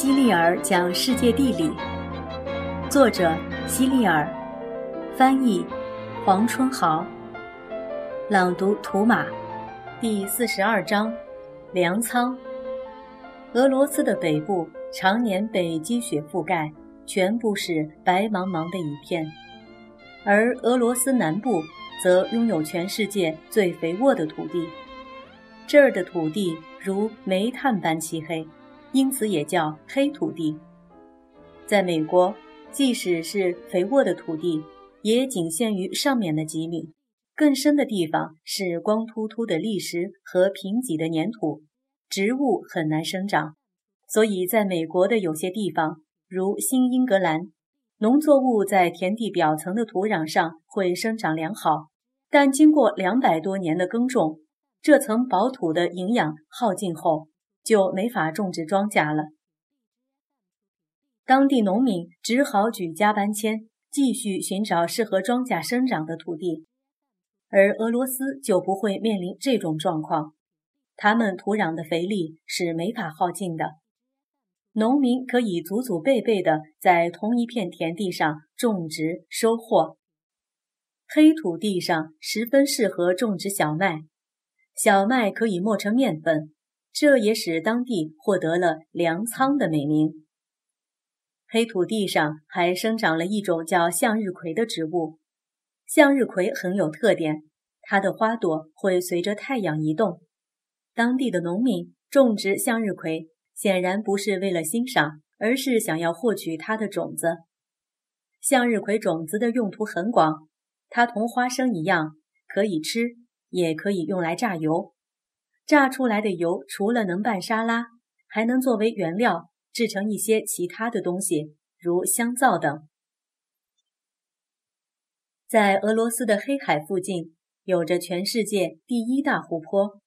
希利尔讲世界地理，作者希利尔，翻译黄春豪，朗读图马，第四十二章，粮仓。俄罗斯的北部常年被积雪覆盖，全部是白茫茫的一片，而俄罗斯南部则拥有全世界最肥沃的土地，这儿的土地如煤炭般漆黑。因此也叫黑土地。在美国，即使是肥沃的土地，也仅限于上面的几米，更深的地方是光秃秃的砾石和贫瘠的粘土，植物很难生长。所以，在美国的有些地方，如新英格兰，农作物在田地表层的土壤上会生长良好，但经过两百多年的耕种，这层薄土的营养耗尽后。就没法种植庄稼了。当地农民只好举家搬迁，继续寻找适合庄稼生长的土地。而俄罗斯就不会面临这种状况，他们土壤的肥力是没法耗尽的，农民可以祖祖辈辈的在同一片田地上种植收获。黑土地上十分适合种植小麦，小麦可以磨成面粉。这也使当地获得了“粮仓”的美名。黑土地上还生长了一种叫向日葵的植物。向日葵很有特点，它的花朵会随着太阳移动。当地的农民种植向日葵，显然不是为了欣赏，而是想要获取它的种子。向日葵种子的用途很广，它同花生一样，可以吃，也可以用来榨油。榨出来的油除了能拌沙拉，还能作为原料制成一些其他的东西，如香皂等。在俄罗斯的黑海附近，有着全世界第一大湖泊，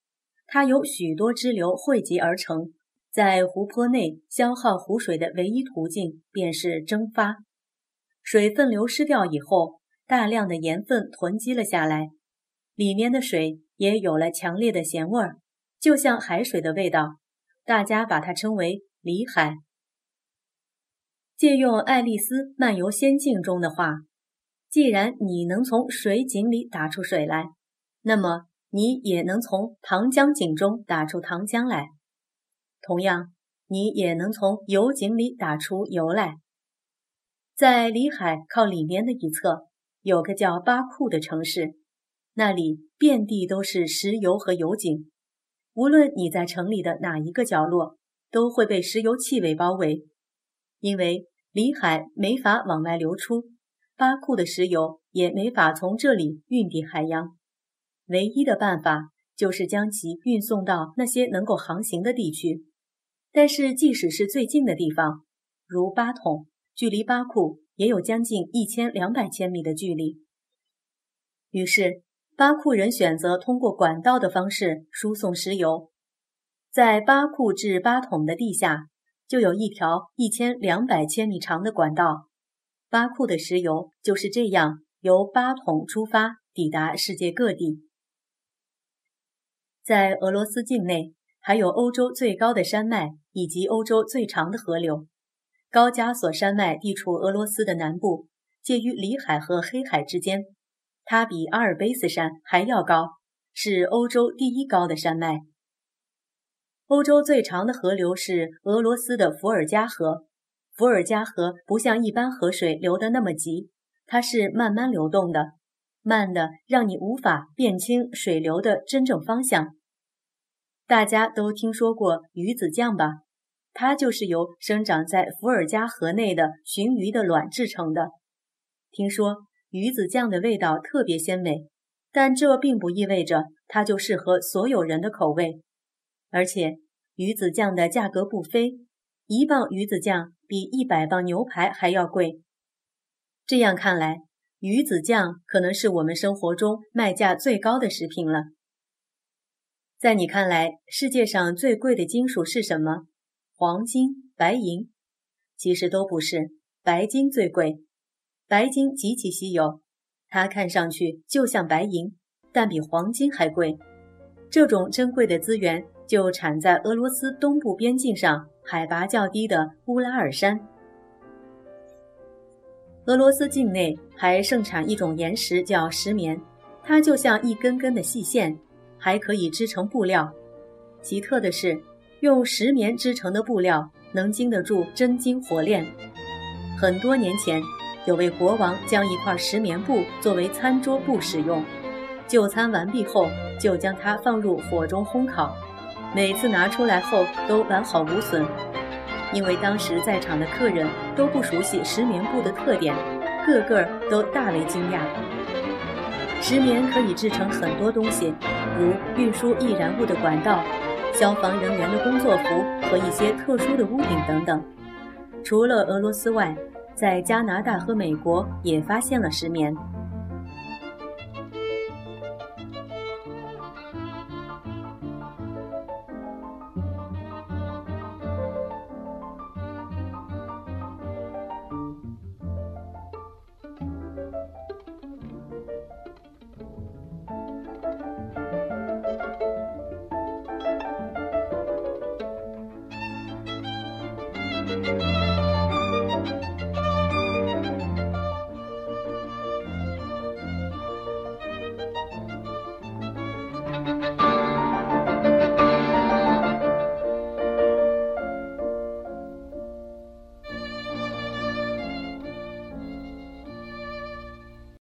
它由许多支流汇集而成。在湖泊内消耗湖水的唯一途径便是蒸发，水分流失掉以后，大量的盐分囤积了下来，里面的水也有了强烈的咸味儿。就像海水的味道，大家把它称为“里海”。借用《爱丽丝漫游仙境》中的话，既然你能从水井里打出水来，那么你也能从糖浆井中打出糖浆来。同样，你也能从油井里打出油来。在里海靠里面的一侧，有个叫巴库的城市，那里遍地都是石油和油井。无论你在城里的哪一个角落，都会被石油气味包围，因为里海没法往外流出，巴库的石油也没法从这里运抵海洋。唯一的办法就是将其运送到那些能够航行的地区。但是，即使是最近的地方，如巴统，距离巴库也有将近一千两百千米的距离。于是。巴库人选择通过管道的方式输送石油，在巴库至巴统的地下就有一条一千两百千米长的管道。巴库的石油就是这样由巴统出发，抵达世界各地。在俄罗斯境内，还有欧洲最高的山脉以及欧洲最长的河流——高加索山脉，地处俄罗斯的南部，介于里海和黑海之间。它比阿尔卑斯山还要高，是欧洲第一高的山脉。欧洲最长的河流是俄罗斯的伏尔加河。伏尔加河不像一般河水流得那么急，它是慢慢流动的，慢的让你无法辨清水流的真正方向。大家都听说过鱼子酱吧？它就是由生长在伏尔加河内的鲟鱼的卵制成的。听说。鱼子酱的味道特别鲜美，但这并不意味着它就适合所有人的口味。而且，鱼子酱的价格不菲，一磅鱼子酱比一百磅牛排还要贵。这样看来，鱼子酱可能是我们生活中卖价最高的食品了。在你看来，世界上最贵的金属是什么？黄金、白银？其实都不是，白金最贵。白金极其稀有，它看上去就像白银，但比黄金还贵。这种珍贵的资源就产在俄罗斯东部边境上，海拔较低的乌拉尔山。俄罗斯境内还盛产一种岩石，叫石棉，它就像一根根的细线，还可以织成布料。奇特的是，用石棉织成的布料能经得住真金火炼。很多年前，有位国王将一块石棉布作为餐桌布使用，就餐完毕后就将它放入火中烘烤。每次拿出来后都完好无损，因为当时在场的客人都不熟悉石棉布的特点，个个都大为惊讶。石棉可以制成很多东西，如运输易燃物的管道、消防人员的工作服和一些特殊的屋顶等等。除了俄罗斯外，在加拿大和美国也发现了石棉。